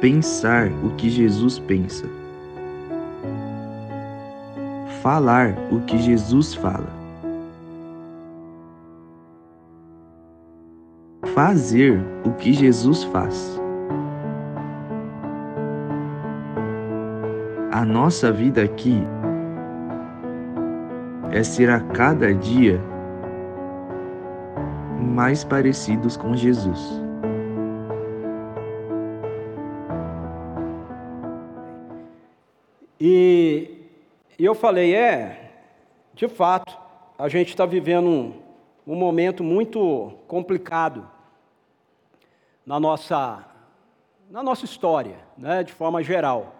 pensar o que Jesus pensa, falar o que Jesus fala, fazer o que Jesus faz. A nossa vida aqui é ser a cada dia mais parecidos com Jesus. Eu falei, é, de fato, a gente está vivendo um, um momento muito complicado na nossa, na nossa história, né, de forma geral.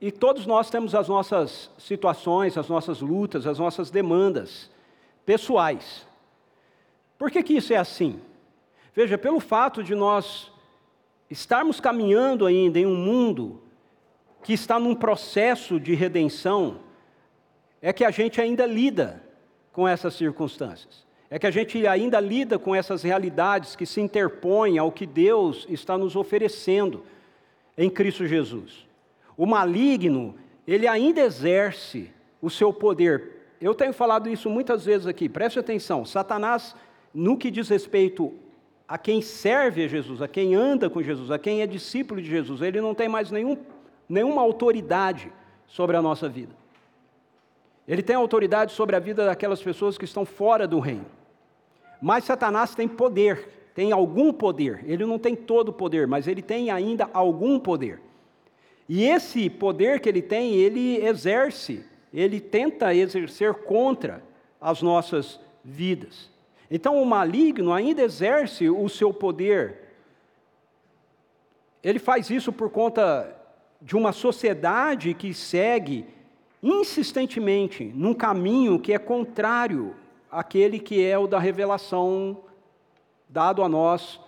E todos nós temos as nossas situações, as nossas lutas, as nossas demandas pessoais. Por que, que isso é assim? Veja, pelo fato de nós estarmos caminhando ainda em um mundo que está num processo de redenção, é que a gente ainda lida com essas circunstâncias. É que a gente ainda lida com essas realidades que se interpõem ao que Deus está nos oferecendo em Cristo Jesus. O maligno, ele ainda exerce o seu poder. Eu tenho falado isso muitas vezes aqui, preste atenção. Satanás, no que diz respeito a quem serve a Jesus, a quem anda com Jesus, a quem é discípulo de Jesus, ele não tem mais nenhum nenhuma autoridade sobre a nossa vida. Ele tem autoridade sobre a vida daquelas pessoas que estão fora do reino. Mas Satanás tem poder, tem algum poder. Ele não tem todo o poder, mas ele tem ainda algum poder. E esse poder que ele tem, ele exerce, ele tenta exercer contra as nossas vidas. Então o maligno ainda exerce o seu poder. Ele faz isso por conta de uma sociedade que segue insistentemente num caminho que é contrário àquele que é o da revelação dado a nós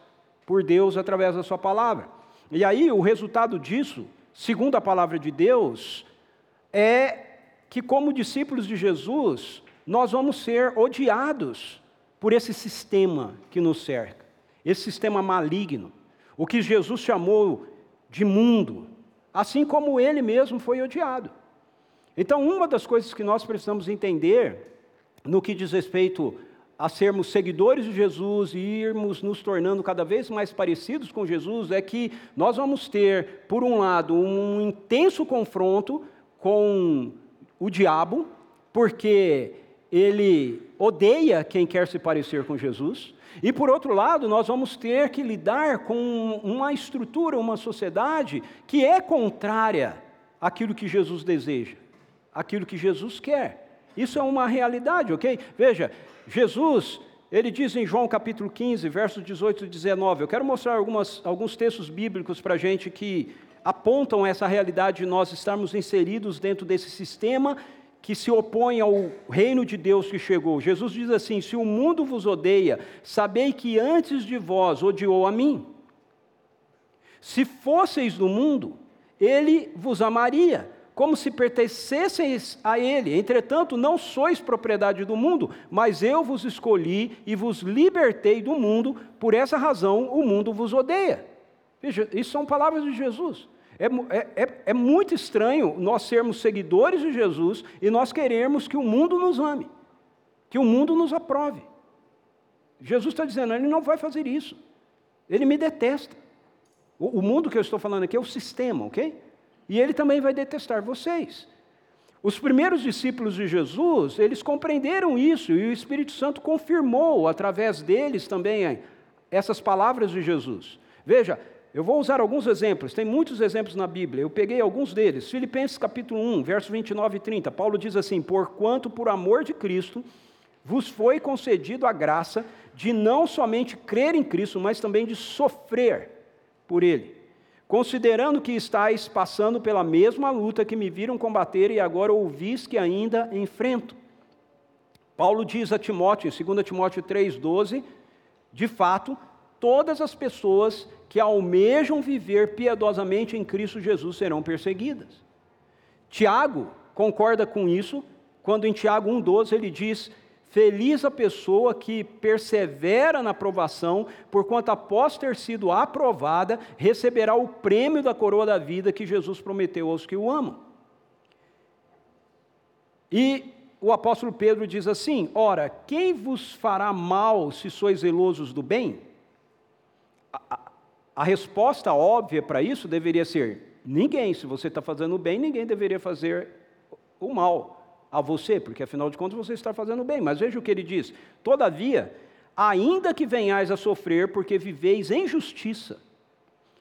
por Deus através da Sua palavra. E aí o resultado disso, segundo a palavra de Deus, é que, como discípulos de Jesus, nós vamos ser odiados por esse sistema que nos cerca, esse sistema maligno, o que Jesus chamou de mundo, assim como ele mesmo foi odiado. Então, uma das coisas que nós precisamos entender no que diz respeito a sermos seguidores de Jesus e irmos nos tornando cada vez mais parecidos com Jesus é que nós vamos ter, por um lado, um intenso confronto com o diabo, porque ele odeia quem quer se parecer com Jesus, e por outro lado, nós vamos ter que lidar com uma estrutura, uma sociedade que é contrária àquilo que Jesus deseja, àquilo que Jesus quer. Isso é uma realidade, ok? Veja, Jesus, ele diz em João capítulo 15, versos 18 e 19, eu quero mostrar algumas, alguns textos bíblicos para a gente que apontam essa realidade de nós estarmos inseridos dentro desse sistema que se opõe ao reino de Deus que chegou. Jesus diz assim: Se o mundo vos odeia, sabei que antes de vós odiou a mim. Se fosseis do mundo, ele vos amaria, como se pertencesseis a ele. Entretanto, não sois propriedade do mundo, mas eu vos escolhi e vos libertei do mundo, por essa razão o mundo vos odeia. Veja, isso são palavras de Jesus. É, é, é, é, muito estranho nós sermos seguidores de Jesus e nós queremos que o mundo nos ame, que o mundo nos aprove. Jesus está dizendo, ele não vai fazer isso. Ele me detesta. O, o mundo que eu estou falando aqui é o sistema, ok? E ele também vai detestar vocês. Os primeiros discípulos de Jesus, eles compreenderam isso e o Espírito Santo confirmou através deles também essas palavras de Jesus. Veja, eu vou usar alguns exemplos, tem muitos exemplos na Bíblia, eu peguei alguns deles. Filipenses capítulo 1, versos 29 e 30, Paulo diz assim: Porquanto por amor de Cristo vos foi concedido a graça de não somente crer em Cristo, mas também de sofrer por Ele, considerando que estáis passando pela mesma luta que me viram combater e agora ouvis que ainda enfrento. Paulo diz a Timóteo, em 2 Timóteo 3,12, de fato, todas as pessoas que almejam viver piedosamente em Cristo Jesus serão perseguidas. Tiago concorda com isso, quando em Tiago 1,12 ele diz: Feliz a pessoa que persevera na provação, porquanto após ter sido aprovada, receberá o prêmio da coroa da vida que Jesus prometeu aos que o amam. E o apóstolo Pedro diz assim: Ora, quem vos fará mal se sois zelosos do bem? A, resposta óbvia para isso deveria ser: ninguém. Se você está fazendo o bem, ninguém deveria fazer o mal a você, porque afinal de contas você está fazendo bem. Mas veja o que ele diz: Todavia, ainda que venhais a sofrer, porque viveis em justiça,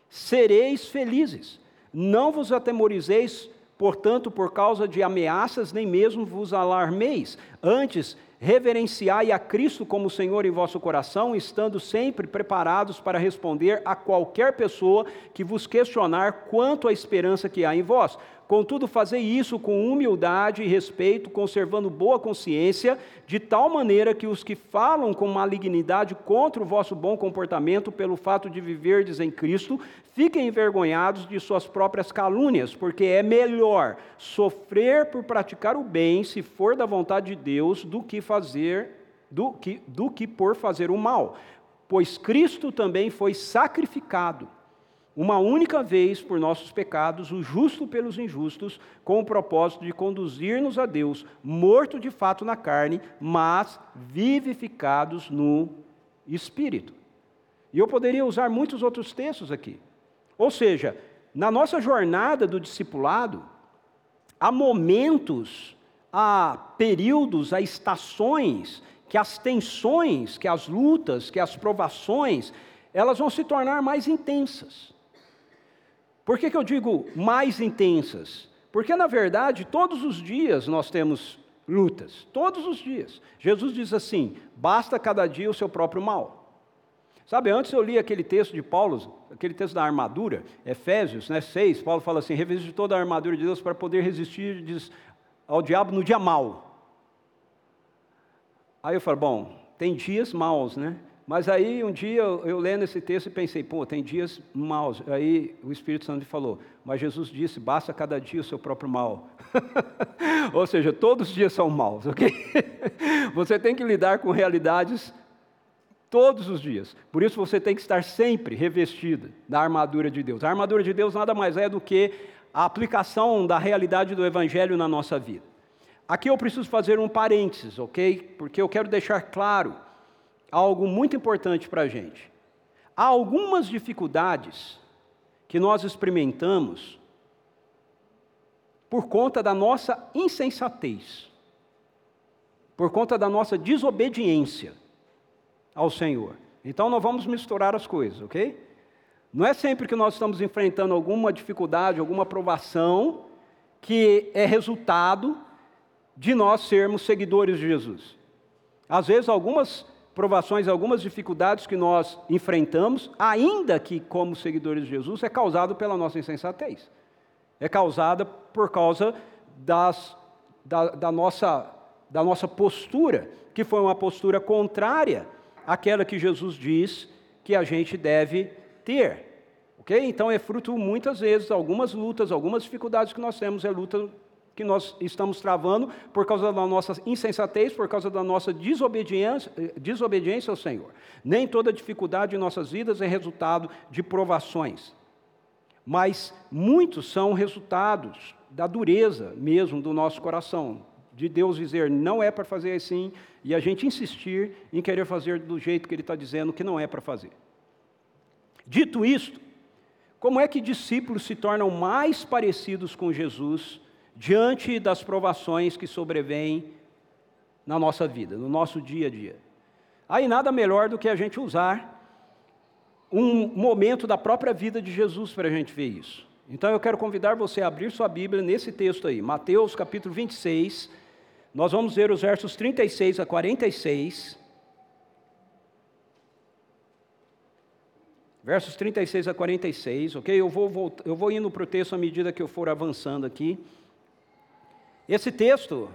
sereis felizes. Não vos atemorizeis, portanto, por causa de ameaças, nem mesmo vos alarmeis. Antes, reverenciai a Cristo como Senhor em vosso coração, estando sempre preparados para responder a qualquer pessoa que vos questionar quanto à esperança que há em vós. Contudo, fazei isso com humildade e respeito, conservando boa consciência, de tal maneira que os que falam com malignidade contra o vosso bom comportamento, pelo fato de viverdes em Cristo, fiquem envergonhados de suas próprias calúnias, porque é melhor sofrer por praticar o bem, se for da vontade de Deus, do que fazer do que, do que por fazer o mal. Pois Cristo também foi sacrificado uma única vez por nossos pecados, o justo pelos injustos, com o propósito de conduzir-nos a Deus, morto de fato na carne, mas vivificados no espírito. E eu poderia usar muitos outros textos aqui. Ou seja, na nossa jornada do discipulado, há momentos, há períodos, há estações que as tensões, que as lutas, que as provações, elas vão se tornar mais intensas. Por que, que eu digo mais intensas? Porque, na verdade, todos os dias nós temos lutas, todos os dias. Jesus diz assim: basta cada dia o seu próprio mal. Sabe, antes eu li aquele texto de Paulo, aquele texto da armadura, Efésios né, 6, Paulo fala assim: revise toda a armadura de Deus para poder resistir diz, ao diabo no dia mal. Aí eu falo, bom, tem dias maus, né? Mas aí um dia eu, eu lendo esse texto e pensei, pô, tem dias maus. Aí o Espírito Santo falou, mas Jesus disse, basta cada dia o seu próprio mal. Ou seja, todos os dias são maus, ok? você tem que lidar com realidades todos os dias. Por isso você tem que estar sempre revestida da armadura de Deus. A armadura de Deus nada mais é do que a aplicação da realidade do Evangelho na nossa vida. Aqui eu preciso fazer um parênteses, ok? Porque eu quero deixar claro algo muito importante para a gente. Há algumas dificuldades que nós experimentamos por conta da nossa insensatez, por conta da nossa desobediência ao Senhor. Então não vamos misturar as coisas, ok? Não é sempre que nós estamos enfrentando alguma dificuldade, alguma provação, que é resultado de nós sermos seguidores de Jesus. Às vezes, algumas provações, algumas dificuldades que nós enfrentamos, ainda que como seguidores de Jesus, é causado pela nossa insensatez. É causada por causa das, da, da, nossa, da nossa postura, que foi uma postura contrária àquela que Jesus diz que a gente deve ter. Ok? Então é fruto muitas vezes, algumas lutas, algumas dificuldades que nós temos, é luta que nós estamos travando por causa da nossa insensatez, por causa da nossa desobediência, desobediência ao Senhor. Nem toda dificuldade em nossas vidas é resultado de provações, mas muitos são resultados da dureza mesmo do nosso coração, de Deus dizer não é para fazer assim e a gente insistir em querer fazer do jeito que Ele está dizendo que não é para fazer. Dito isto, como é que discípulos se tornam mais parecidos com Jesus diante das provações que sobrevêm na nossa vida, no nosso dia a dia. Aí nada melhor do que a gente usar um momento da própria vida de Jesus para a gente ver isso. Então eu quero convidar você a abrir sua Bíblia nesse texto aí, Mateus capítulo 26. Nós vamos ver os versos 36 a 46. Versos 36 a 46, ok? Eu vou, eu vou indo para o texto à medida que eu for avançando aqui. Esse texto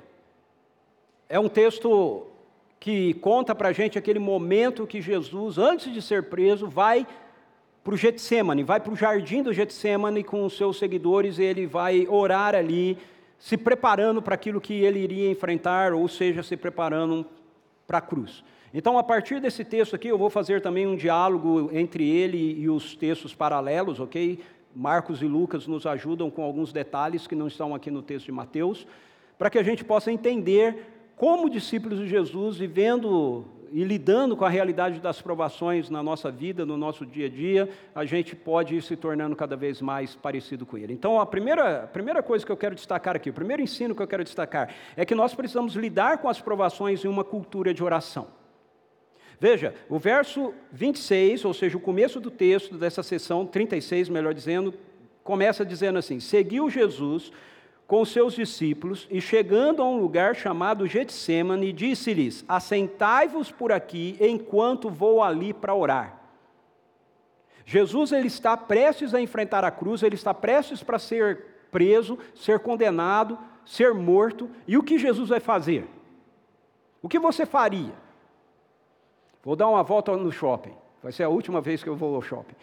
é um texto que conta para a gente aquele momento que Jesus, antes de ser preso, vai para o Getsemane, vai para o jardim do Getsemane com os seus seguidores, ele vai orar ali, se preparando para aquilo que ele iria enfrentar, ou seja, se preparando para a cruz. Então, a partir desse texto aqui, eu vou fazer também um diálogo entre ele e os textos paralelos, ok? Marcos e Lucas nos ajudam com alguns detalhes que não estão aqui no texto de Mateus, para que a gente possa entender como discípulos de Jesus, vivendo e lidando com a realidade das provações na nossa vida, no nosso dia a dia, a gente pode ir se tornando cada vez mais parecido com Ele. Então, a primeira, a primeira coisa que eu quero destacar aqui, o primeiro ensino que eu quero destacar, é que nós precisamos lidar com as provações em uma cultura de oração. Veja, o verso 26, ou seja, o começo do texto dessa sessão, 36, melhor dizendo, começa dizendo assim: Seguiu Jesus com seus discípulos e chegando a um lugar chamado Getsemane, disse-lhes: Assentai-vos por aqui enquanto vou ali para orar. Jesus ele está prestes a enfrentar a cruz, ele está prestes para ser preso, ser condenado, ser morto. E o que Jesus vai fazer? O que você faria? Vou dar uma volta no shopping. Vai ser a última vez que eu vou ao shopping,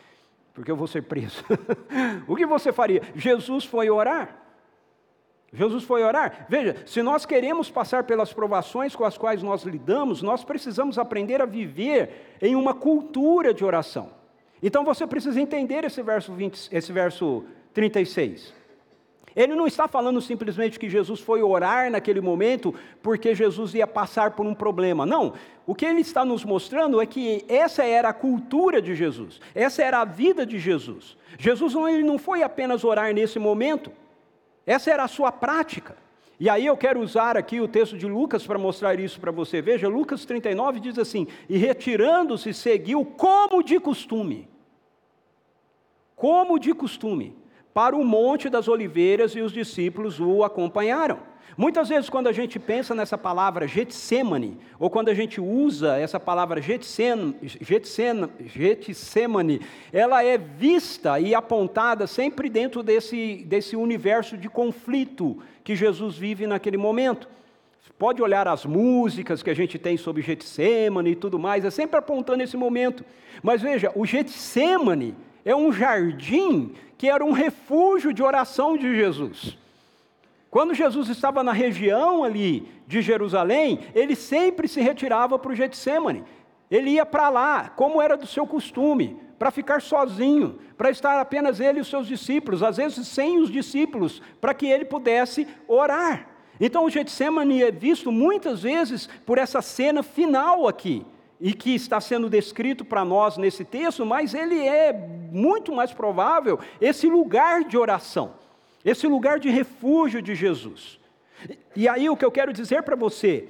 porque eu vou ser preso. o que você faria? Jesus foi orar. Jesus foi orar. Veja, se nós queremos passar pelas provações com as quais nós lidamos, nós precisamos aprender a viver em uma cultura de oração. Então você precisa entender esse verso, 20, esse verso 36. Ele não está falando simplesmente que Jesus foi orar naquele momento porque Jesus ia passar por um problema. Não. O que ele está nos mostrando é que essa era a cultura de Jesus, essa era a vida de Jesus. Jesus não, ele não foi apenas orar nesse momento, essa era a sua prática. E aí eu quero usar aqui o texto de Lucas para mostrar isso para você. Veja, Lucas 39 diz assim: E retirando-se, seguiu como de costume. Como de costume, para o Monte das Oliveiras e os discípulos o acompanharam. Muitas vezes, quando a gente pensa nessa palavra Getsemane, ou quando a gente usa essa palavra Getsemane, ela é vista e apontada sempre dentro desse, desse universo de conflito que Jesus vive naquele momento. Pode olhar as músicas que a gente tem sobre Getsemane e tudo mais, é sempre apontando esse momento. Mas veja, o Getsemane é um jardim que era um refúgio de oração de Jesus. Quando Jesus estava na região ali de Jerusalém, ele sempre se retirava para o Getsemane. Ele ia para lá, como era do seu costume, para ficar sozinho, para estar apenas ele e os seus discípulos, às vezes sem os discípulos, para que ele pudesse orar. Então o Getsemane é visto muitas vezes por essa cena final aqui, e que está sendo descrito para nós nesse texto, mas ele é muito mais provável esse lugar de oração esse lugar de refúgio de Jesus. E aí o que eu quero dizer para você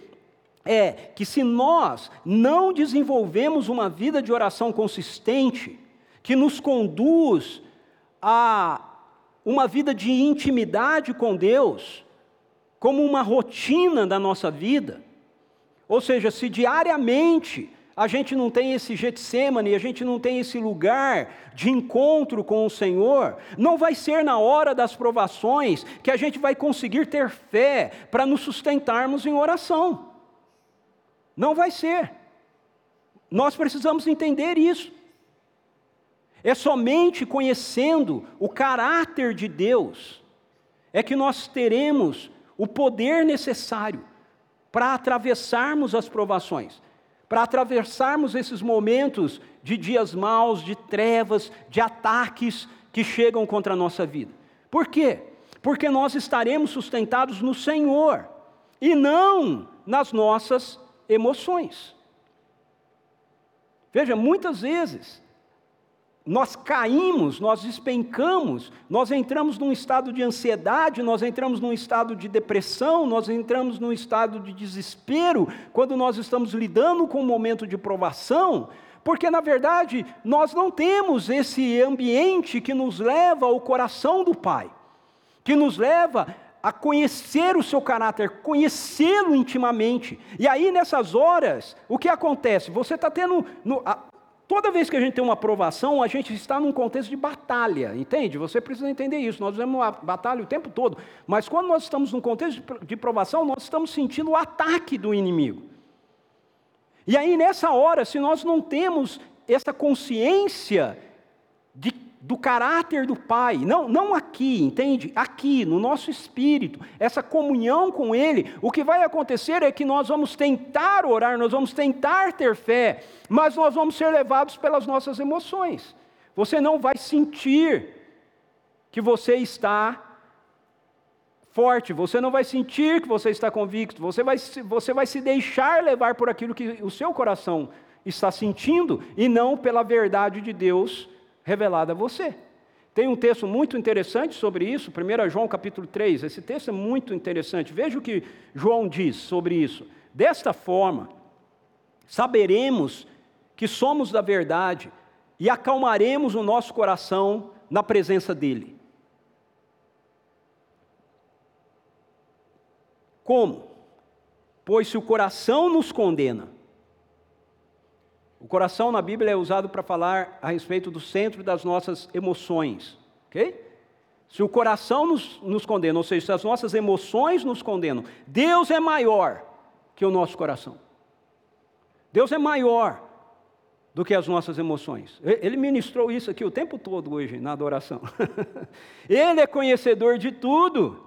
é que se nós não desenvolvemos uma vida de oração consistente, que nos conduz a uma vida de intimidade com Deus, como uma rotina da nossa vida, ou seja, se diariamente a gente não tem esse Getsemane, a gente não tem esse lugar de encontro com o Senhor, não vai ser na hora das provações que a gente vai conseguir ter fé para nos sustentarmos em oração. Não vai ser. Nós precisamos entender isso. É somente conhecendo o caráter de Deus é que nós teremos o poder necessário para atravessarmos as provações para atravessarmos esses momentos de dias maus, de trevas, de ataques que chegam contra a nossa vida. Por quê? Porque nós estaremos sustentados no Senhor e não nas nossas emoções. Veja, muitas vezes nós caímos, nós despencamos, nós entramos num estado de ansiedade, nós entramos num estado de depressão, nós entramos num estado de desespero quando nós estamos lidando com um momento de provação, porque na verdade nós não temos esse ambiente que nos leva ao coração do Pai, que nos leva a conhecer o seu caráter, conhecê-lo intimamente. E aí, nessas horas, o que acontece? Você está tendo. No, a, Toda vez que a gente tem uma aprovação, a gente está num contexto de batalha, entende? Você precisa entender isso. Nós vemos uma batalha o tempo todo, mas quando nós estamos num contexto de provação, nós estamos sentindo o ataque do inimigo. E aí, nessa hora, se nós não temos essa consciência de, do caráter do Pai, não, não aqui, entende? Aqui, no nosso espírito, essa comunhão com Ele, o que vai acontecer é que nós vamos tentar orar, nós vamos tentar ter fé, mas nós vamos ser levados pelas nossas emoções. Você não vai sentir que você está forte, você não vai sentir que você está convicto, você vai, você vai se deixar levar por aquilo que o seu coração está sentindo e não pela verdade de Deus revelada a você. Tem um texto muito interessante sobre isso, 1 João capítulo 3. Esse texto é muito interessante. Veja o que João diz sobre isso. Desta forma, saberemos que somos da verdade e acalmaremos o nosso coração na presença dele. Como? Pois se o coração nos condena, o coração na Bíblia é usado para falar a respeito do centro das nossas emoções, ok? Se o coração nos, nos condena, ou seja, se as nossas emoções nos condenam, Deus é maior que o nosso coração. Deus é maior do que as nossas emoções. Ele ministrou isso aqui o tempo todo hoje na adoração. Ele é conhecedor de tudo.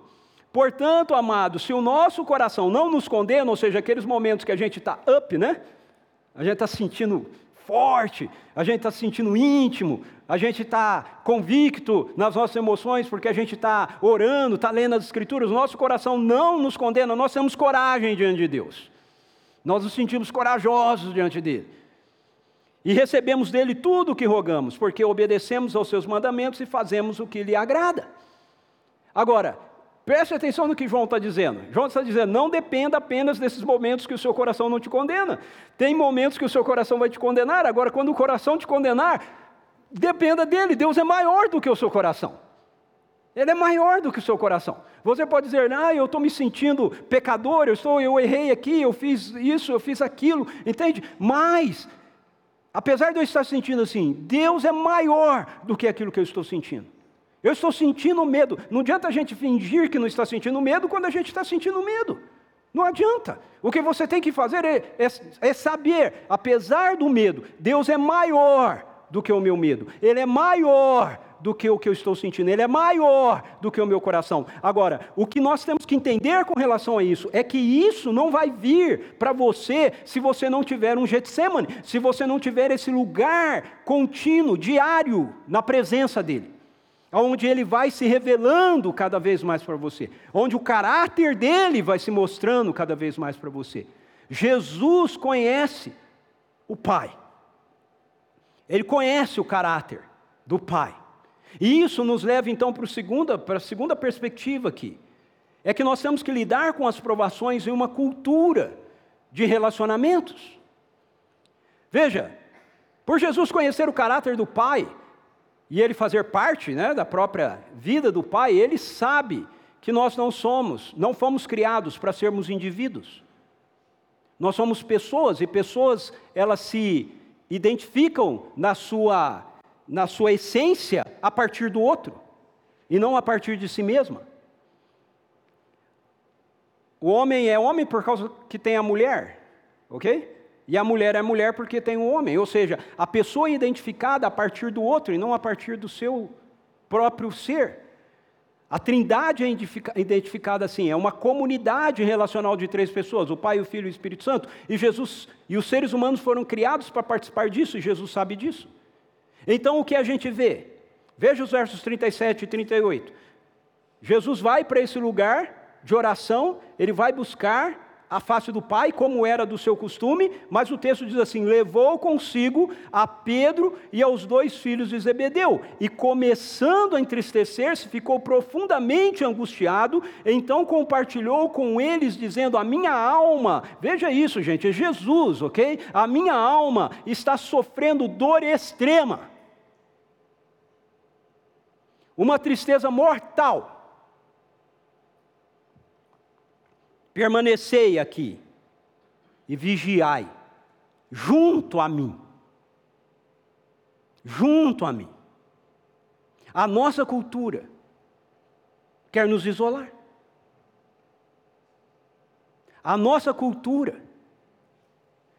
Portanto, amado, se o nosso coração não nos condena, ou seja, aqueles momentos que a gente está up, né? A gente está sentindo forte, a gente está se sentindo íntimo, a gente está convicto nas nossas emoções porque a gente está orando, está lendo as Escrituras, o nosso coração não nos condena, nós temos coragem diante de Deus, nós nos sentimos corajosos diante dele. E recebemos dele tudo o que rogamos, porque obedecemos aos seus mandamentos e fazemos o que lhe agrada. Agora, Preste atenção no que João está dizendo. João está dizendo: não dependa apenas desses momentos que o seu coração não te condena. Tem momentos que o seu coração vai te condenar. Agora, quando o coração te condenar, dependa dele. Deus é maior do que o seu coração. Ele é maior do que o seu coração. Você pode dizer, ah, eu estou me sentindo pecador, eu, estou, eu errei aqui, eu fiz isso, eu fiz aquilo, entende? Mas, apesar de eu estar sentindo assim, Deus é maior do que aquilo que eu estou sentindo. Eu estou sentindo medo. Não adianta a gente fingir que não está sentindo medo quando a gente está sentindo medo. Não adianta. O que você tem que fazer é, é, é, saber, apesar do medo, Deus é maior do que o meu medo. Ele é maior do que o que eu estou sentindo. Ele é maior do que o meu coração. Agora, o que nós temos que entender com relação a isso é que isso não vai vir para você se você não tiver um Getsemane, se você não tiver esse lugar contínuo, diário, na presença dEle onde ele vai se revelando cada vez mais para você, onde o caráter dele vai se mostrando cada vez mais para você. Jesus conhece o Pai, ele conhece o caráter do Pai, e isso nos leva então para, segunda, para a segunda perspectiva aqui, é que nós temos que lidar com as provações em uma cultura de relacionamentos. Veja, por Jesus conhecer o caráter do Pai, e ele fazer parte né, da própria vida do Pai, ele sabe que nós não somos, não fomos criados para sermos indivíduos. Nós somos pessoas e pessoas elas se identificam na sua na sua essência a partir do outro e não a partir de si mesma. O homem é homem por causa que tem a mulher, ok? E a mulher é mulher porque tem um homem. Ou seja, a pessoa é identificada a partir do outro e não a partir do seu próprio ser. A trindade é identificada assim, é uma comunidade relacional de três pessoas, o Pai, o Filho e o Espírito Santo. E Jesus e os seres humanos foram criados para participar disso, e Jesus sabe disso. Então o que a gente vê? Veja os versos 37 e 38. Jesus vai para esse lugar de oração, ele vai buscar a face do pai, como era do seu costume, mas o texto diz assim: levou consigo a Pedro e aos dois filhos de Zebedeu, e começando a entristecer-se, ficou profundamente angustiado, então compartilhou com eles, dizendo: A minha alma, veja isso, gente, é Jesus, ok? A minha alma está sofrendo dor extrema, uma tristeza mortal permanecei aqui e vigiai, junto a mim. Junto a mim. A nossa cultura quer nos isolar. A nossa cultura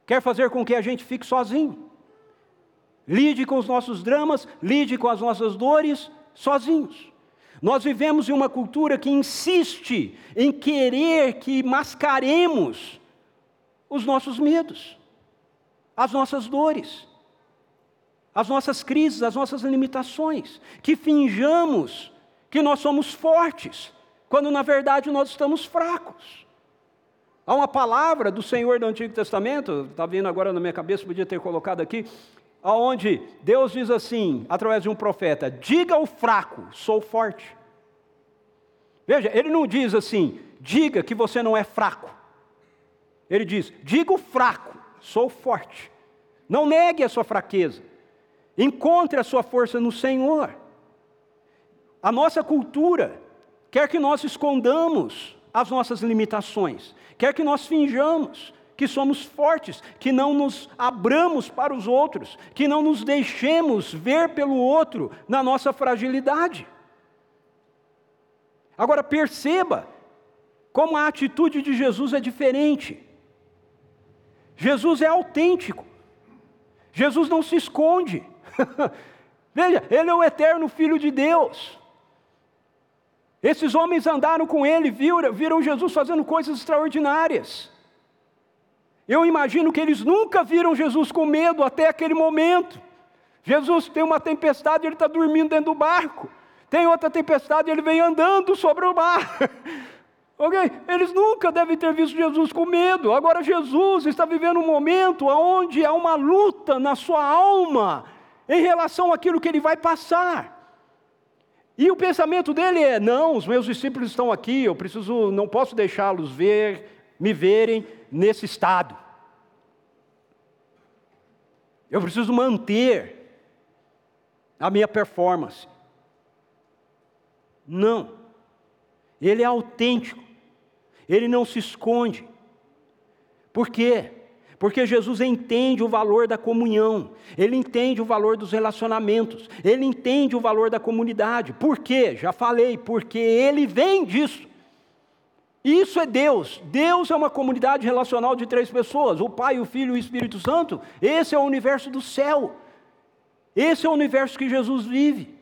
quer fazer com que a gente fique sozinho. lide com os nossos dramas, lide com as nossas dores sozinhos. Nós vivemos em uma cultura que insiste em querer que mascaremos os nossos medos, as nossas dores, as nossas crises, as nossas limitações, que finjamos que nós somos fortes, quando na verdade nós estamos fracos. Há uma palavra do Senhor do Antigo Testamento, está vindo agora na minha cabeça, podia ter colocado aqui, aonde Deus diz assim, através de um profeta: diga ao fraco, sou forte. Veja, ele não diz assim, diga que você não é fraco. Ele diz: diga o fraco, sou forte. Não negue a sua fraqueza. Encontre a sua força no Senhor. A nossa cultura quer que nós escondamos as nossas limitações, quer que nós finjamos que somos fortes, que não nos abramos para os outros, que não nos deixemos ver pelo outro na nossa fragilidade. Agora perceba como a atitude de Jesus é diferente. Jesus é autêntico. Jesus não se esconde. Veja, ele é o eterno Filho de Deus. Esses homens andaram com ele, viram, viram Jesus fazendo coisas extraordinárias. Eu imagino que eles nunca viram Jesus com medo até aquele momento. Jesus tem uma tempestade, ele está dormindo dentro do barco. Tem outra tempestade, ele vem andando sobre o mar. ok? Eles nunca devem ter visto Jesus com medo. Agora, Jesus está vivendo um momento onde há uma luta na sua alma em relação àquilo que ele vai passar. E o pensamento dele é: não, os meus discípulos estão aqui, eu preciso, não posso deixá-los ver, me verem nesse estado. Eu preciso manter a minha performance. Não. Ele é autêntico. Ele não se esconde. Por quê? Porque Jesus entende o valor da comunhão, ele entende o valor dos relacionamentos, ele entende o valor da comunidade. Por quê? Já falei, porque ele vem disso. Isso é Deus. Deus é uma comunidade relacional de três pessoas: o Pai, o Filho e o Espírito Santo. Esse é o universo do céu. Esse é o universo que Jesus vive.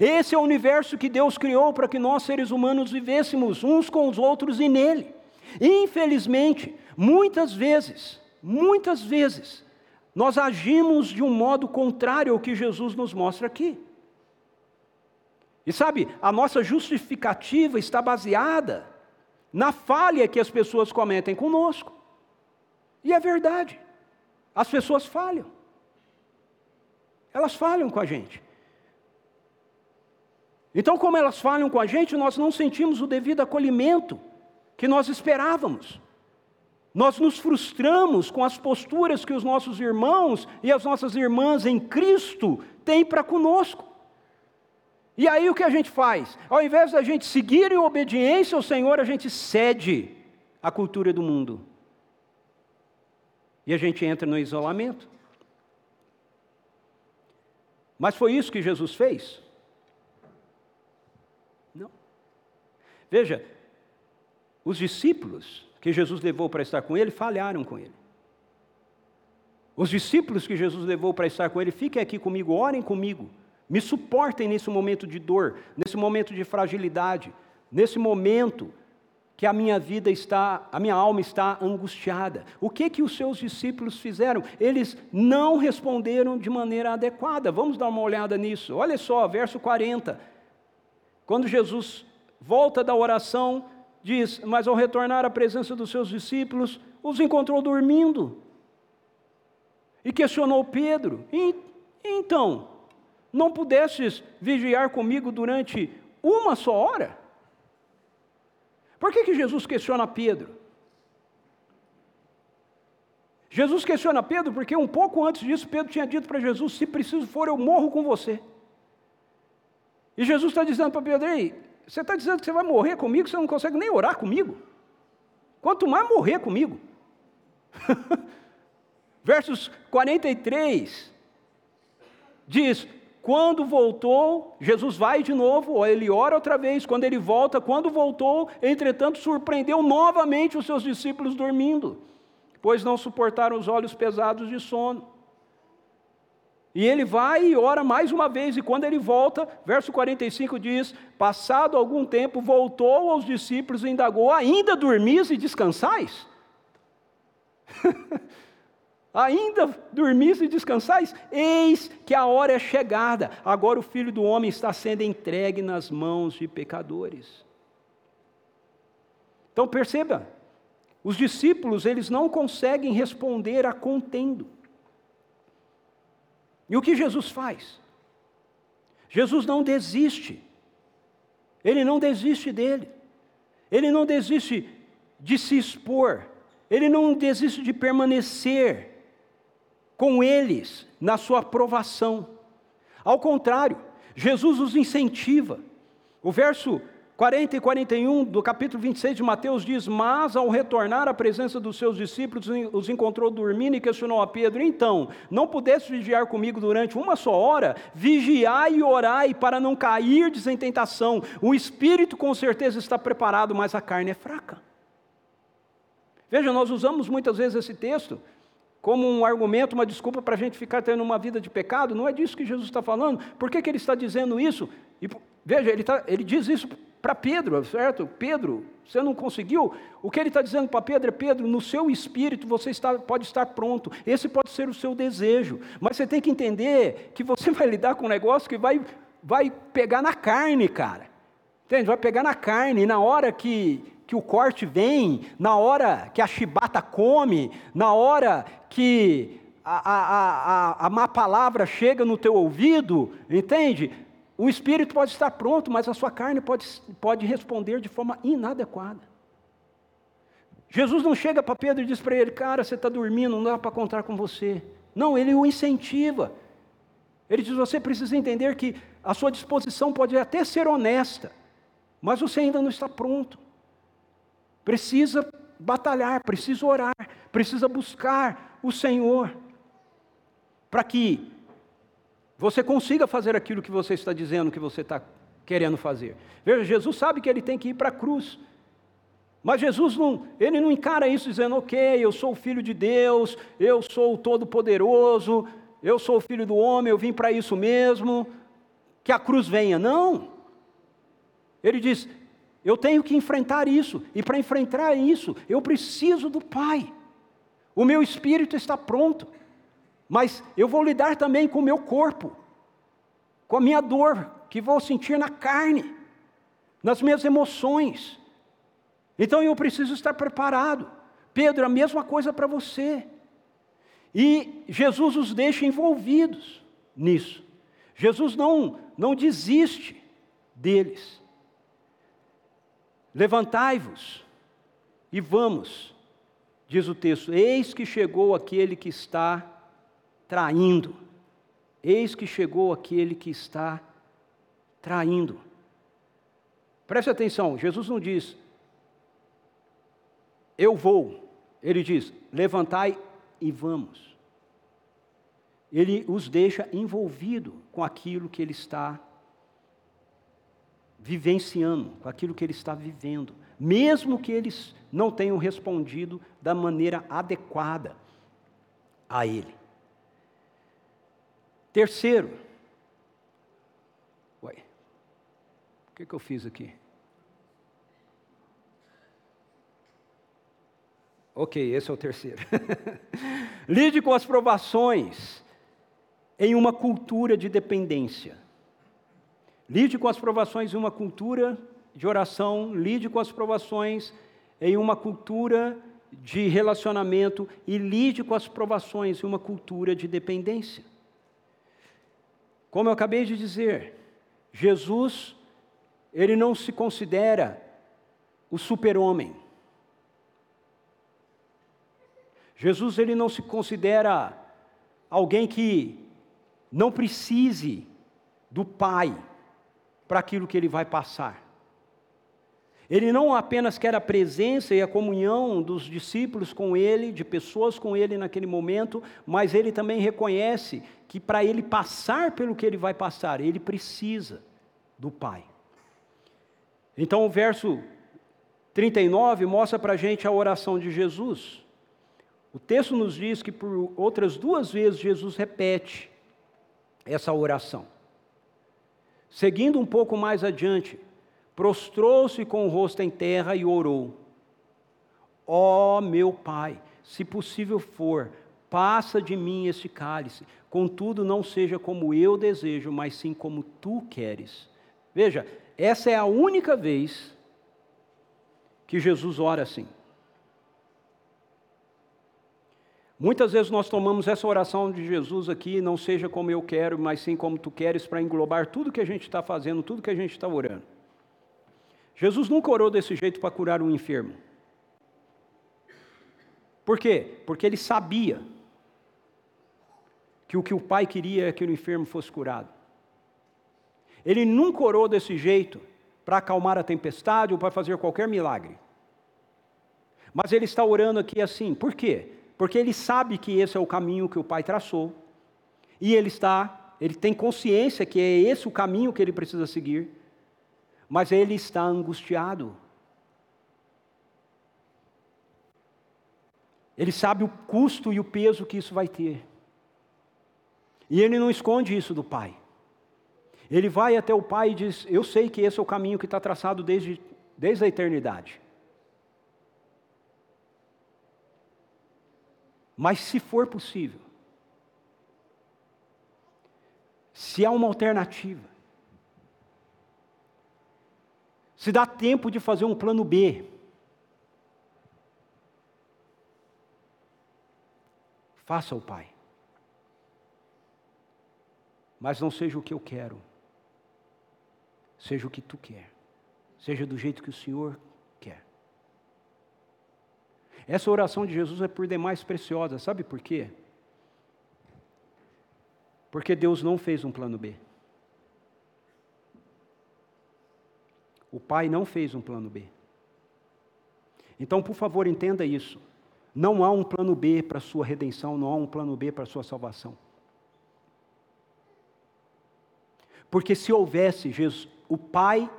Esse é o universo que Deus criou para que nós, seres humanos, vivêssemos uns com os outros e nele. Infelizmente, muitas vezes, muitas vezes, nós agimos de um modo contrário ao que Jesus nos mostra aqui. E sabe, a nossa justificativa está baseada na falha que as pessoas cometem conosco. E é verdade, as pessoas falham. Elas falham com a gente. Então, como elas falham com a gente, nós não sentimos o devido acolhimento que nós esperávamos. Nós nos frustramos com as posturas que os nossos irmãos e as nossas irmãs em Cristo têm para conosco. E aí o que a gente faz? Ao invés da gente seguir em obediência ao Senhor, a gente cede à cultura do mundo. E a gente entra no isolamento. Mas foi isso que Jesus fez? Veja, os discípulos que Jesus levou para estar com ele falharam com ele. Os discípulos que Jesus levou para estar com ele, fiquem aqui comigo, orem comigo, me suportem nesse momento de dor, nesse momento de fragilidade, nesse momento que a minha vida está, a minha alma está angustiada. O que que os seus discípulos fizeram? Eles não responderam de maneira adequada. Vamos dar uma olhada nisso. Olha só, verso 40. Quando Jesus volta da oração, diz: Mas ao retornar à presença dos seus discípulos, os encontrou dormindo. E questionou Pedro: e, Então, não pudestes vigiar comigo durante uma só hora? Por que, que Jesus questiona Pedro? Jesus questiona Pedro porque um pouco antes disso, Pedro tinha dito para Jesus: Se preciso for, eu morro com você. E Jesus está dizendo para Pedro: Ei, você está dizendo que você vai morrer comigo, você não consegue nem orar comigo? Quanto mais morrer comigo. Versos 43 diz: Quando voltou, Jesus vai de novo, ele ora outra vez. Quando ele volta, quando voltou, entretanto, surpreendeu novamente os seus discípulos dormindo, pois não suportaram os olhos pesados de sono. E ele vai e ora mais uma vez, e quando ele volta, verso 45 diz: Passado algum tempo, voltou aos discípulos e indagou: Ainda dormis e descansais? Ainda dormis e descansais? Eis que a hora é chegada, agora o filho do homem está sendo entregue nas mãos de pecadores. Então perceba, os discípulos, eles não conseguem responder a contendo. E o que Jesus faz? Jesus não desiste. Ele não desiste dele. Ele não desiste de se expor. Ele não desiste de permanecer com eles na sua aprovação. Ao contrário, Jesus os incentiva. O verso 40 e 41 do capítulo 26 de Mateus diz: Mas ao retornar à presença dos seus discípulos, os encontrou dormindo e questionou a Pedro: Então, não pudeste vigiar comigo durante uma só hora? Vigiai e orai para não cair em tentação. O espírito com certeza está preparado, mas a carne é fraca. Veja, nós usamos muitas vezes esse texto como um argumento, uma desculpa para a gente ficar tendo uma vida de pecado. Não é disso que Jesus está falando. Por que, que ele está dizendo isso? E, veja, ele, tá, ele diz isso para Pedro, certo? Pedro, você não conseguiu? O que ele está dizendo para Pedro é: Pedro, no seu espírito você está, pode estar pronto, esse pode ser o seu desejo, mas você tem que entender que você vai lidar com um negócio que vai, vai pegar na carne, cara. Entende? Vai pegar na carne, e na hora que, que o corte vem, na hora que a chibata come, na hora que a, a, a, a má palavra chega no teu ouvido, entende? O espírito pode estar pronto, mas a sua carne pode, pode responder de forma inadequada. Jesus não chega para Pedro e diz para ele, cara, você está dormindo, não dá para contar com você. Não, ele o incentiva. Ele diz: você precisa entender que a sua disposição pode até ser honesta, mas você ainda não está pronto. Precisa batalhar, precisa orar, precisa buscar o Senhor, para que você consiga fazer aquilo que você está dizendo que você está querendo fazer. Veja, Jesus sabe que ele tem que ir para a cruz. Mas Jesus não, ele não encara isso dizendo, ok, eu sou o filho de Deus, eu sou o Todo-Poderoso, eu sou o filho do homem, eu vim para isso mesmo, que a cruz venha. Não. Ele diz, eu tenho que enfrentar isso, e para enfrentar isso, eu preciso do Pai. O meu espírito está pronto mas eu vou lidar também com o meu corpo, com a minha dor que vou sentir na carne, nas minhas emoções. Então eu preciso estar preparado. Pedro, a mesma coisa para você. E Jesus os deixa envolvidos nisso. Jesus não, não desiste deles. Levantai-vos e vamos, diz o texto: Eis que chegou aquele que está traindo. Eis que chegou aquele que está traindo. Preste atenção, Jesus não diz, eu vou. Ele diz, levantai e vamos. Ele os deixa envolvido com aquilo que ele está vivenciando, com aquilo que ele está vivendo, mesmo que eles não tenham respondido da maneira adequada a ele. Terceiro, ué, o que, que eu fiz aqui? Ok, esse é o terceiro. Lide com as provações em uma cultura de dependência. Lide com as provações em uma cultura de oração, lide com as provações em uma cultura de relacionamento e lide com as provações em uma cultura de dependência. Como eu acabei de dizer, Jesus, ele não se considera o super-homem. Jesus, ele não se considera alguém que não precise do Pai para aquilo que ele vai passar. Ele não apenas quer a presença e a comunhão dos discípulos com ele, de pessoas com ele naquele momento, mas ele também reconhece que para ele passar pelo que ele vai passar, ele precisa do Pai. Então o verso 39 mostra para a gente a oração de Jesus. O texto nos diz que por outras duas vezes Jesus repete essa oração. Seguindo um pouco mais adiante, prostrou-se com o rosto em terra e orou: Ó oh, meu Pai, se possível for, passa de mim este cálice, contudo não seja como eu desejo, mas sim como tu queres. Veja, essa é a única vez que Jesus ora assim. Muitas vezes nós tomamos essa oração de Jesus aqui, não seja como eu quero, mas sim como tu queres, para englobar tudo que a gente está fazendo, tudo que a gente está orando. Jesus nunca orou desse jeito para curar um enfermo. Por quê? Porque ele sabia que o que o pai queria é que o enfermo fosse curado. Ele nunca orou desse jeito para acalmar a tempestade ou para fazer qualquer milagre. Mas ele está orando aqui assim, por quê? Porque ele sabe que esse é o caminho que o Pai traçou, e ele está, ele tem consciência que é esse o caminho que ele precisa seguir, mas ele está angustiado. Ele sabe o custo e o peso que isso vai ter. E ele não esconde isso do Pai. Ele vai até o Pai e diz: Eu sei que esse é o caminho que está traçado desde, desde a eternidade. Mas se for possível, se há uma alternativa, se dá tempo de fazer um plano B, faça o Pai. Mas não seja o que eu quero, seja o que tu quer, seja do jeito que o Senhor essa oração de Jesus é por demais preciosa, sabe por quê? Porque Deus não fez um plano B. O Pai não fez um plano B. Então, por favor, entenda isso. Não há um plano B para a sua redenção, não há um plano B para a sua salvação. Porque se houvesse, Jesus, o Pai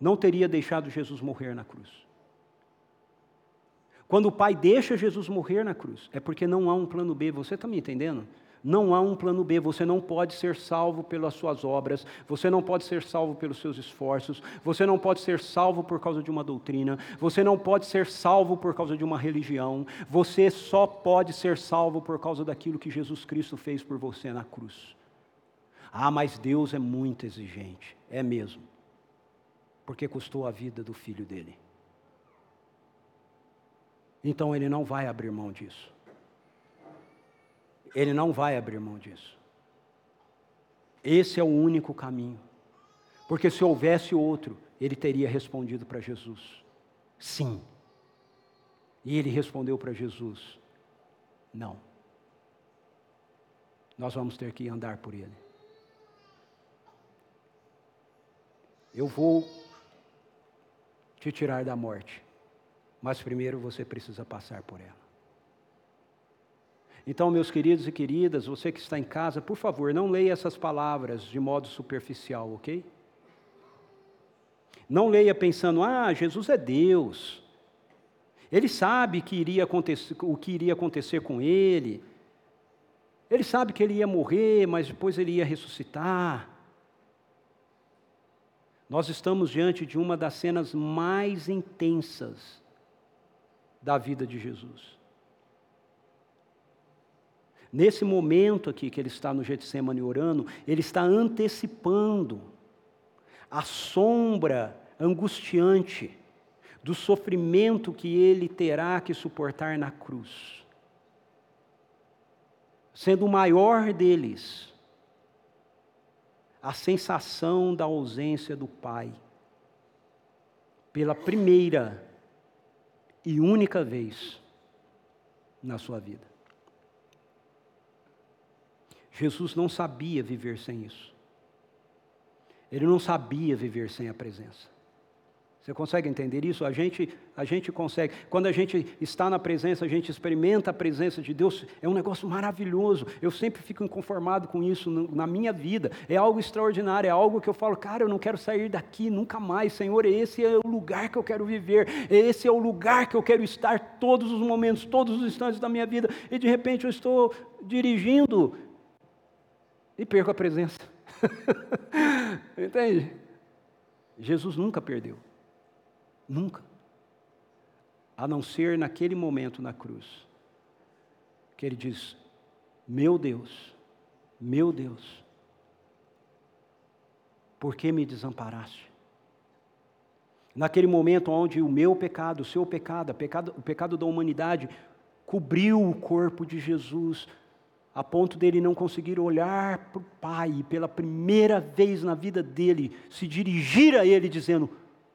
não teria deixado Jesus morrer na cruz. Quando o Pai deixa Jesus morrer na cruz, é porque não há um plano B. Você está me entendendo? Não há um plano B, você não pode ser salvo pelas suas obras, você não pode ser salvo pelos seus esforços, você não pode ser salvo por causa de uma doutrina, você não pode ser salvo por causa de uma religião, você só pode ser salvo por causa daquilo que Jesus Cristo fez por você na cruz. Ah, mas Deus é muito exigente, é mesmo, porque custou a vida do filho dele então ele não vai abrir mão disso. Ele não vai abrir mão disso. Esse é o único caminho. Porque se houvesse outro, ele teria respondido para Jesus: sim. E ele respondeu para Jesus: não. Nós vamos ter que andar por ele. Eu vou te tirar da morte mas primeiro você precisa passar por ela. Então, meus queridos e queridas, você que está em casa, por favor, não leia essas palavras de modo superficial, ok? Não leia pensando, ah, Jesus é Deus. Ele sabe que iria acontecer, o que iria acontecer com ele. Ele sabe que ele ia morrer, mas depois ele ia ressuscitar. Nós estamos diante de uma das cenas mais intensas da vida de Jesus. Nesse momento aqui que ele está no Getsemane orando, ele está antecipando a sombra angustiante do sofrimento que ele terá que suportar na cruz. Sendo o maior deles, a sensação da ausência do Pai. Pela primeira e única vez na sua vida. Jesus não sabia viver sem isso. Ele não sabia viver sem a presença. Você consegue entender isso? A gente, a gente consegue. Quando a gente está na presença, a gente experimenta a presença de Deus, é um negócio maravilhoso. Eu sempre fico inconformado com isso na minha vida. É algo extraordinário, é algo que eu falo, cara, eu não quero sair daqui nunca mais. Senhor, esse é o lugar que eu quero viver, esse é o lugar que eu quero estar todos os momentos, todos os instantes da minha vida. E de repente eu estou dirigindo e perco a presença. Entende? Jesus nunca perdeu. Nunca. A não ser naquele momento na cruz, que ele diz: Meu Deus, meu Deus, por que me desamparaste? Naquele momento onde o meu pecado, o seu pecado, pecado, o pecado da humanidade cobriu o corpo de Jesus, a ponto dele não conseguir olhar para o Pai e pela primeira vez na vida dele se dirigir a ele dizendo: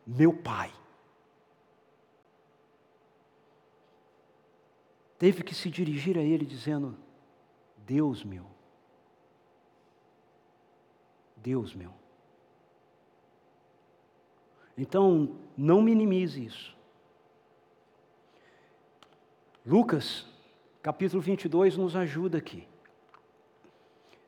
Meu Pai. Teve que se dirigir a ele dizendo: Deus meu. Deus meu. Então, não minimize isso. Lucas, capítulo 22, nos ajuda aqui.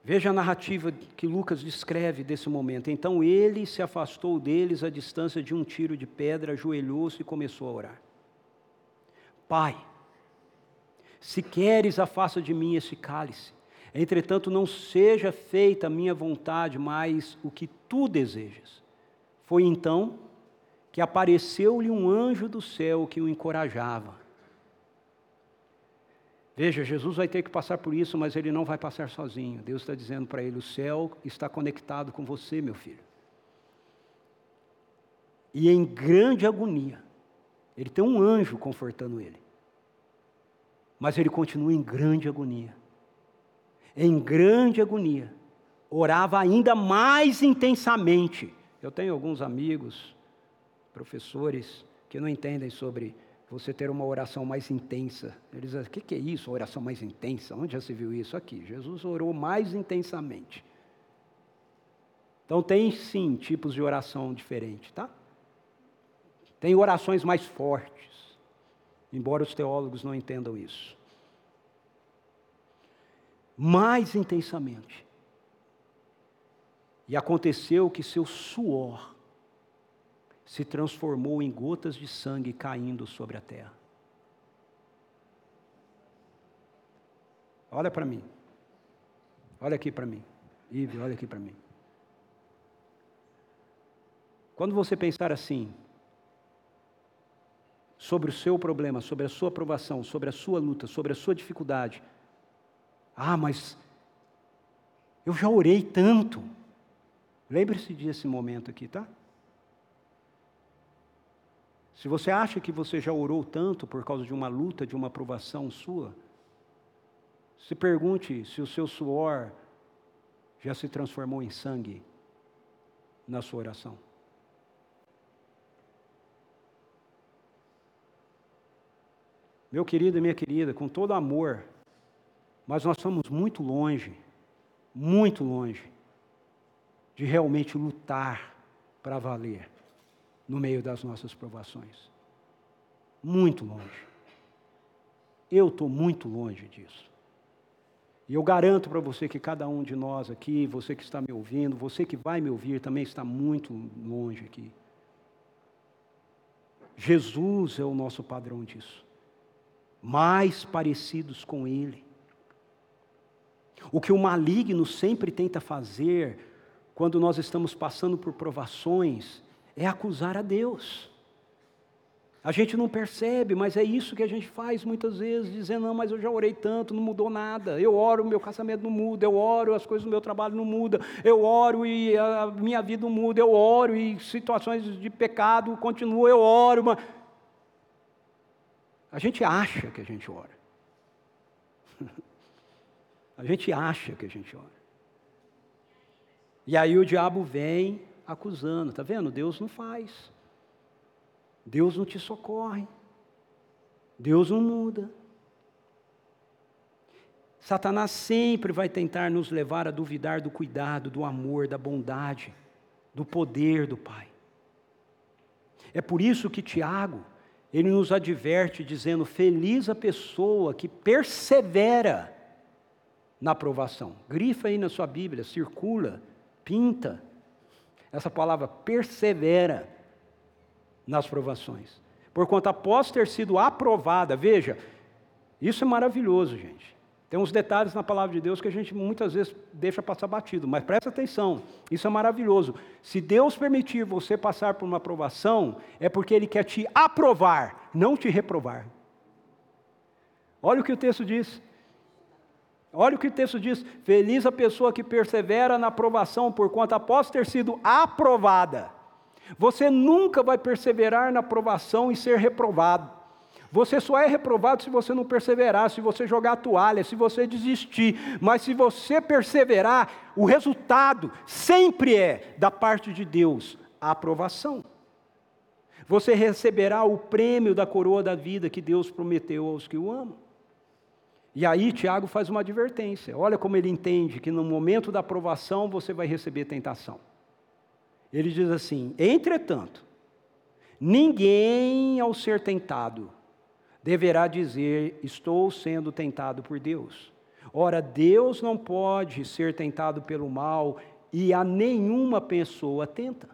Veja a narrativa que Lucas descreve desse momento. Então ele se afastou deles à distância de um tiro de pedra, ajoelhou-se e começou a orar. Pai, se queres, afasta de mim esse cálice. Entretanto, não seja feita a minha vontade, mas o que tu desejas. Foi então que apareceu-lhe um anjo do céu que o encorajava. Veja, Jesus vai ter que passar por isso, mas ele não vai passar sozinho. Deus está dizendo para ele: o céu está conectado com você, meu filho. E em grande agonia, ele tem um anjo confortando ele. Mas ele continua em grande agonia. Em grande agonia. Orava ainda mais intensamente. Eu tenho alguns amigos professores que não entendem sobre você ter uma oração mais intensa. Eles dizem, o que, é isso, oração mais intensa? Onde já se viu isso? Aqui, Jesus orou mais intensamente. Então tem sim tipos de oração diferentes, tá? Tem orações mais fortes, embora os teólogos não entendam isso. Mais intensamente. E aconteceu que seu suor se transformou em gotas de sangue caindo sobre a terra. Olha para mim. Olha aqui para mim. Ive, olha aqui para mim. Quando você pensar assim, sobre o seu problema, sobre a sua aprovação, sobre a sua luta, sobre a sua dificuldade, ah, mas eu já orei tanto. Lembre-se desse momento aqui, tá? Se você acha que você já orou tanto por causa de uma luta, de uma aprovação sua, se pergunte se o seu suor já se transformou em sangue na sua oração. Meu querido e minha querida, com todo amor, mas nós estamos muito longe, muito longe, de realmente lutar para valer no meio das nossas provações. Muito longe. Eu estou muito longe disso. E eu garanto para você que cada um de nós aqui, você que está me ouvindo, você que vai me ouvir, também está muito longe aqui. Jesus é o nosso padrão disso. Mais parecidos com Ele. O que o maligno sempre tenta fazer quando nós estamos passando por provações é acusar a Deus. A gente não percebe, mas é isso que a gente faz muitas vezes, dizendo, não, mas eu já orei tanto, não mudou nada. Eu oro, meu casamento não muda, eu oro, as coisas do meu trabalho não mudam, eu oro e a minha vida não muda, eu oro e situações de pecado continuam, eu oro. Mas... A gente acha que a gente ora. a gente acha que a gente ora. E aí o diabo vem acusando. Está vendo? Deus não faz. Deus não te socorre. Deus não muda. Satanás sempre vai tentar nos levar a duvidar do cuidado, do amor, da bondade, do poder do Pai. É por isso que Tiago, ele nos adverte dizendo: Feliz a pessoa que persevera na aprovação. Grifa aí na sua Bíblia, circula, pinta. Essa palavra persevera nas provações. Porquanto após ter sido aprovada, veja, isso é maravilhoso, gente. Tem uns detalhes na palavra de Deus que a gente muitas vezes deixa passar batido, mas presta atenção, isso é maravilhoso. Se Deus permitir você passar por uma aprovação, é porque Ele quer te aprovar, não te reprovar. Olha o que o texto diz. Olha o que o texto diz: Feliz a pessoa que persevera na aprovação, porquanto após ter sido aprovada. Você nunca vai perseverar na aprovação e ser reprovado. Você só é reprovado se você não perseverar, se você jogar a toalha, se você desistir. Mas se você perseverar, o resultado sempre é, da parte de Deus, a aprovação. Você receberá o prêmio da coroa da vida que Deus prometeu aos que o amam. E aí Tiago faz uma advertência. Olha como ele entende que no momento da aprovação você vai receber tentação. Ele diz assim: entretanto, ninguém ao ser tentado deverá dizer: Estou sendo tentado por Deus. Ora, Deus não pode ser tentado pelo mal e a nenhuma pessoa tenta.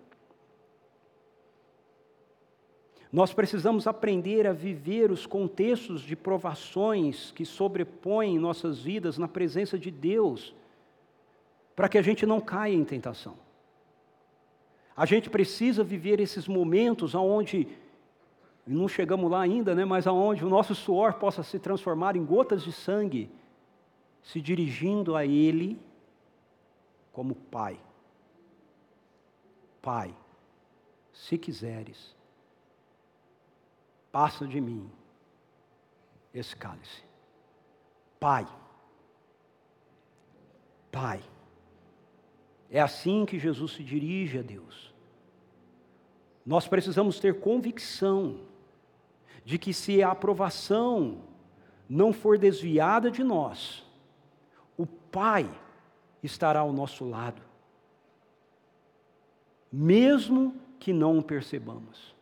Nós precisamos aprender a viver os contextos de provações que sobrepõem nossas vidas na presença de Deus, para que a gente não caia em tentação. A gente precisa viver esses momentos onde, não chegamos lá ainda, né, mas aonde o nosso suor possa se transformar em gotas de sangue, se dirigindo a Ele como Pai. Pai, se quiseres, passa de mim esse cálice. Pai, Pai. É assim que Jesus se dirige a Deus. Nós precisamos ter convicção de que se a aprovação não for desviada de nós, o Pai estará ao nosso lado, mesmo que não o percebamos.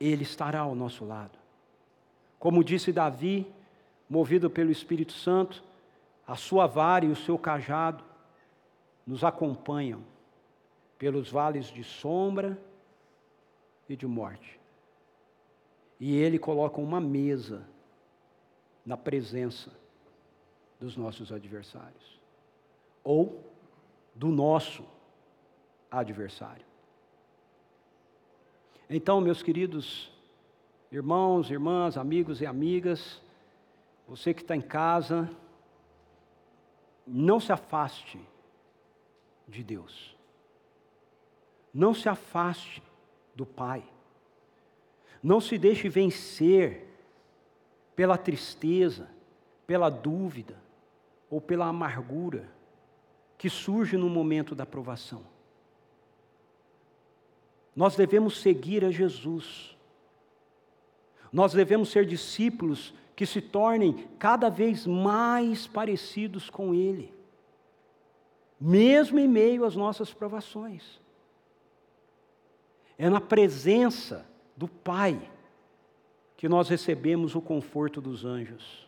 Ele estará ao nosso lado. Como disse Davi, movido pelo Espírito Santo, a sua vara e o seu cajado nos acompanham pelos vales de sombra e de morte. E ele coloca uma mesa na presença dos nossos adversários, ou do nosso adversário. Então, meus queridos irmãos, irmãs, amigos e amigas, você que está em casa, não se afaste de Deus. Não se afaste do Pai. Não se deixe vencer pela tristeza, pela dúvida ou pela amargura que surge no momento da provação. Nós devemos seguir a Jesus. Nós devemos ser discípulos que se tornem cada vez mais parecidos com Ele, mesmo em meio às nossas provações. É na presença do Pai que nós recebemos o conforto dos anjos.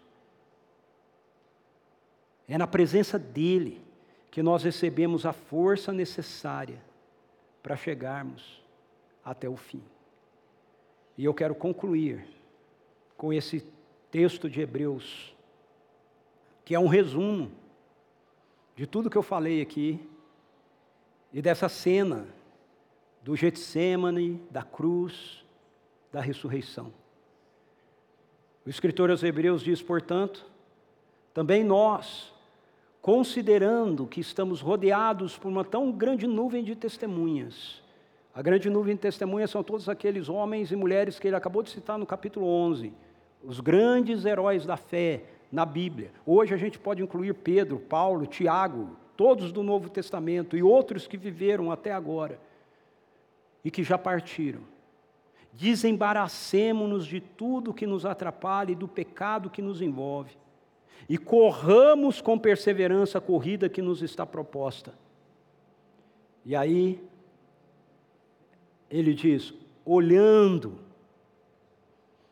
É na presença dEle que nós recebemos a força necessária para chegarmos até o fim. E eu quero concluir com esse texto de Hebreus, que é um resumo de tudo que eu falei aqui e dessa cena do Getsemane, da cruz, da ressurreição. O escritor aos Hebreus diz, portanto, também nós, considerando que estamos rodeados por uma tão grande nuvem de testemunhas, a grande nuvem de testemunhas são todos aqueles homens e mulheres que ele acabou de citar no capítulo 11, os grandes heróis da fé na Bíblia. Hoje a gente pode incluir Pedro, Paulo, Tiago, todos do Novo Testamento e outros que viveram até agora e que já partiram. Desembaracemos-nos de tudo que nos atrapalha e do pecado que nos envolve, e corramos com perseverança a corrida que nos está proposta. E aí, ele diz: olhando.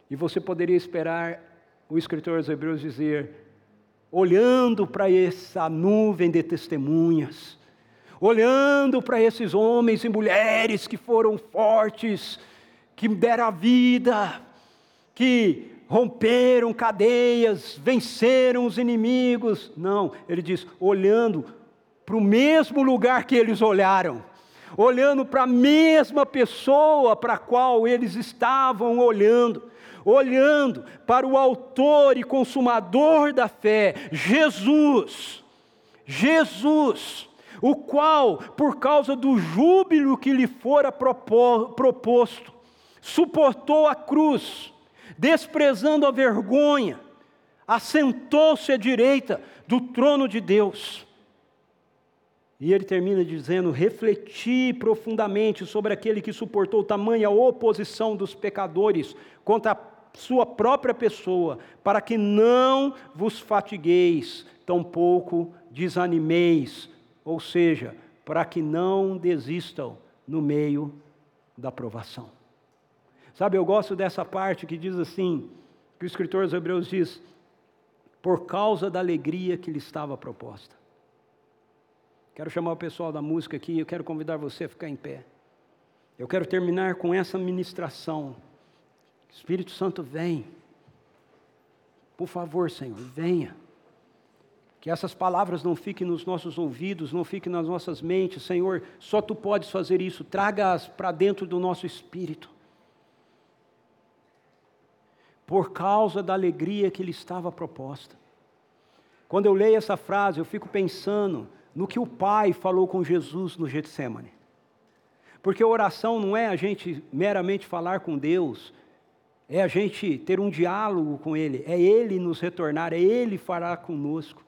E você poderia esperar o escritor aos Hebreus dizer: olhando para essa nuvem de testemunhas, olhando para esses homens e mulheres que foram fortes, que deram a vida, que romperam cadeias, venceram os inimigos. Não, ele diz, olhando para o mesmo lugar que eles olharam, olhando para a mesma pessoa para a qual eles estavam olhando, olhando para o Autor e Consumador da fé, Jesus. Jesus, o qual, por causa do júbilo que lhe fora proposto, suportou a cruz, desprezando a vergonha, assentou-se à direita do trono de Deus. E ele termina dizendo: refleti profundamente sobre aquele que suportou tamanha oposição dos pecadores contra a sua própria pessoa, para que não vos fatigueis, tampouco desanimeis, ou seja, para que não desistam no meio da provação. Sabe, eu gosto dessa parte que diz assim, que o escritor dos Hebreus diz, por causa da alegria que lhe estava proposta. Quero chamar o pessoal da música aqui, eu quero convidar você a ficar em pé. Eu quero terminar com essa ministração. Espírito Santo, vem. Por favor, Senhor, venha. Que essas palavras não fiquem nos nossos ouvidos, não fiquem nas nossas mentes. Senhor, só tu podes fazer isso. Traga-as para dentro do nosso espírito. Por causa da alegria que lhe estava proposta. Quando eu leio essa frase, eu fico pensando no que o Pai falou com Jesus no Getsemane. Porque oração não é a gente meramente falar com Deus, é a gente ter um diálogo com Ele, é Ele nos retornar, é Ele falar conosco.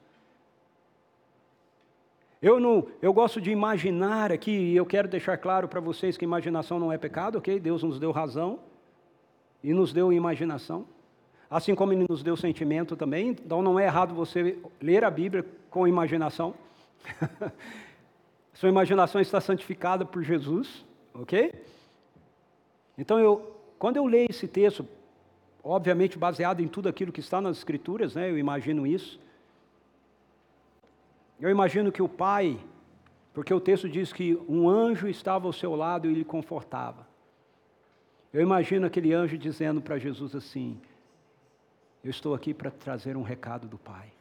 Eu não, eu gosto de imaginar aqui, e eu quero deixar claro para vocês que imaginação não é pecado, ok? Deus nos deu razão e nos deu imaginação, assim como Ele nos deu sentimento também. Então não é errado você ler a Bíblia com imaginação. Sua imaginação está santificada por Jesus, ok? Então, eu, quando eu leio esse texto, obviamente baseado em tudo aquilo que está nas Escrituras, né, eu imagino isso. Eu imagino que o pai, porque o texto diz que um anjo estava ao seu lado e lhe confortava. Eu imagino aquele anjo dizendo para Jesus assim: Eu estou aqui para trazer um recado do Pai.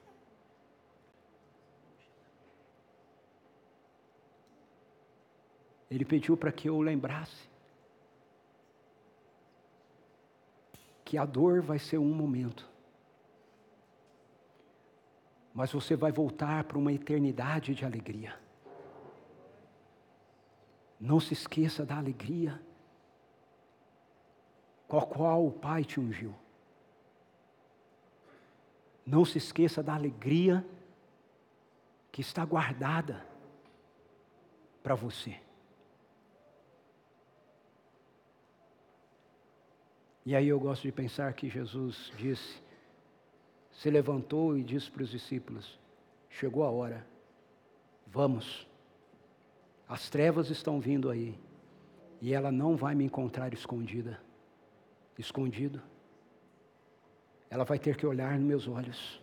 Ele pediu para que eu lembrasse que a dor vai ser um momento, mas você vai voltar para uma eternidade de alegria. Não se esqueça da alegria com a qual o Pai te ungiu. Não se esqueça da alegria que está guardada para você. E aí eu gosto de pensar que Jesus disse, se levantou e disse para os discípulos: Chegou a hora, vamos. As trevas estão vindo aí, e ela não vai me encontrar escondida, escondido. Ela vai ter que olhar nos meus olhos,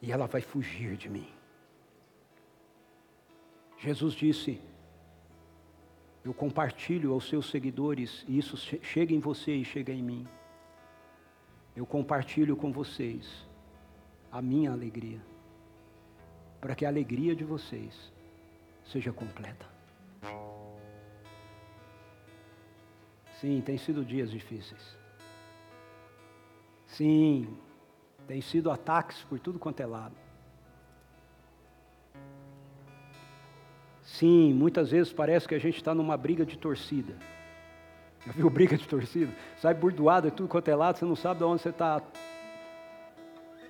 e ela vai fugir de mim. Jesus disse: eu compartilho aos seus seguidores, e isso chega em você e chega em mim. Eu compartilho com vocês a minha alegria, para que a alegria de vocês seja completa. Sim, tem sido dias difíceis. Sim, tem sido ataques por tudo quanto é lado. Sim, muitas vezes parece que a gente está numa briga de torcida. Já viu briga de torcida? Sai burdoado, é tudo quanto é lado, você não sabe de onde você está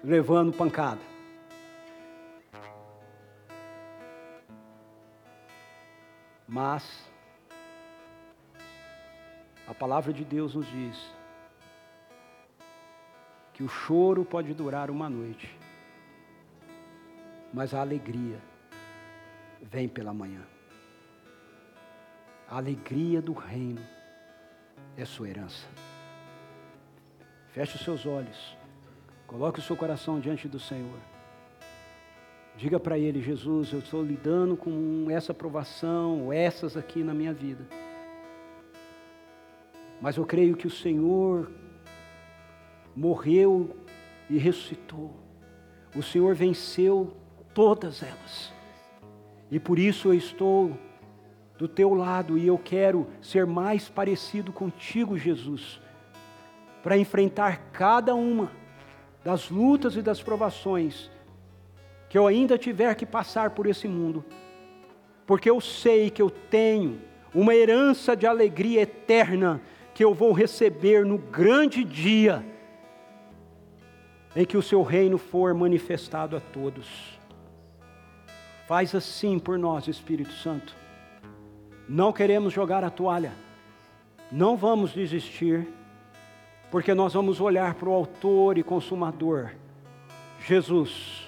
levando pancada. Mas, a palavra de Deus nos diz que o choro pode durar uma noite, mas a alegria vem pela manhã. A alegria do reino é sua herança. Feche os seus olhos. Coloque o seu coração diante do Senhor. Diga para Ele, Jesus, eu estou lidando com essa provação, essas aqui na minha vida. Mas eu creio que o Senhor morreu e ressuscitou. O Senhor venceu todas elas. E por isso eu estou do teu lado e eu quero ser mais parecido contigo, Jesus, para enfrentar cada uma das lutas e das provações que eu ainda tiver que passar por esse mundo, porque eu sei que eu tenho uma herança de alegria eterna que eu vou receber no grande dia em que o seu reino for manifestado a todos. Faz assim por nós, Espírito Santo. Não queremos jogar a toalha, não vamos desistir, porque nós vamos olhar para o Autor e Consumador, Jesus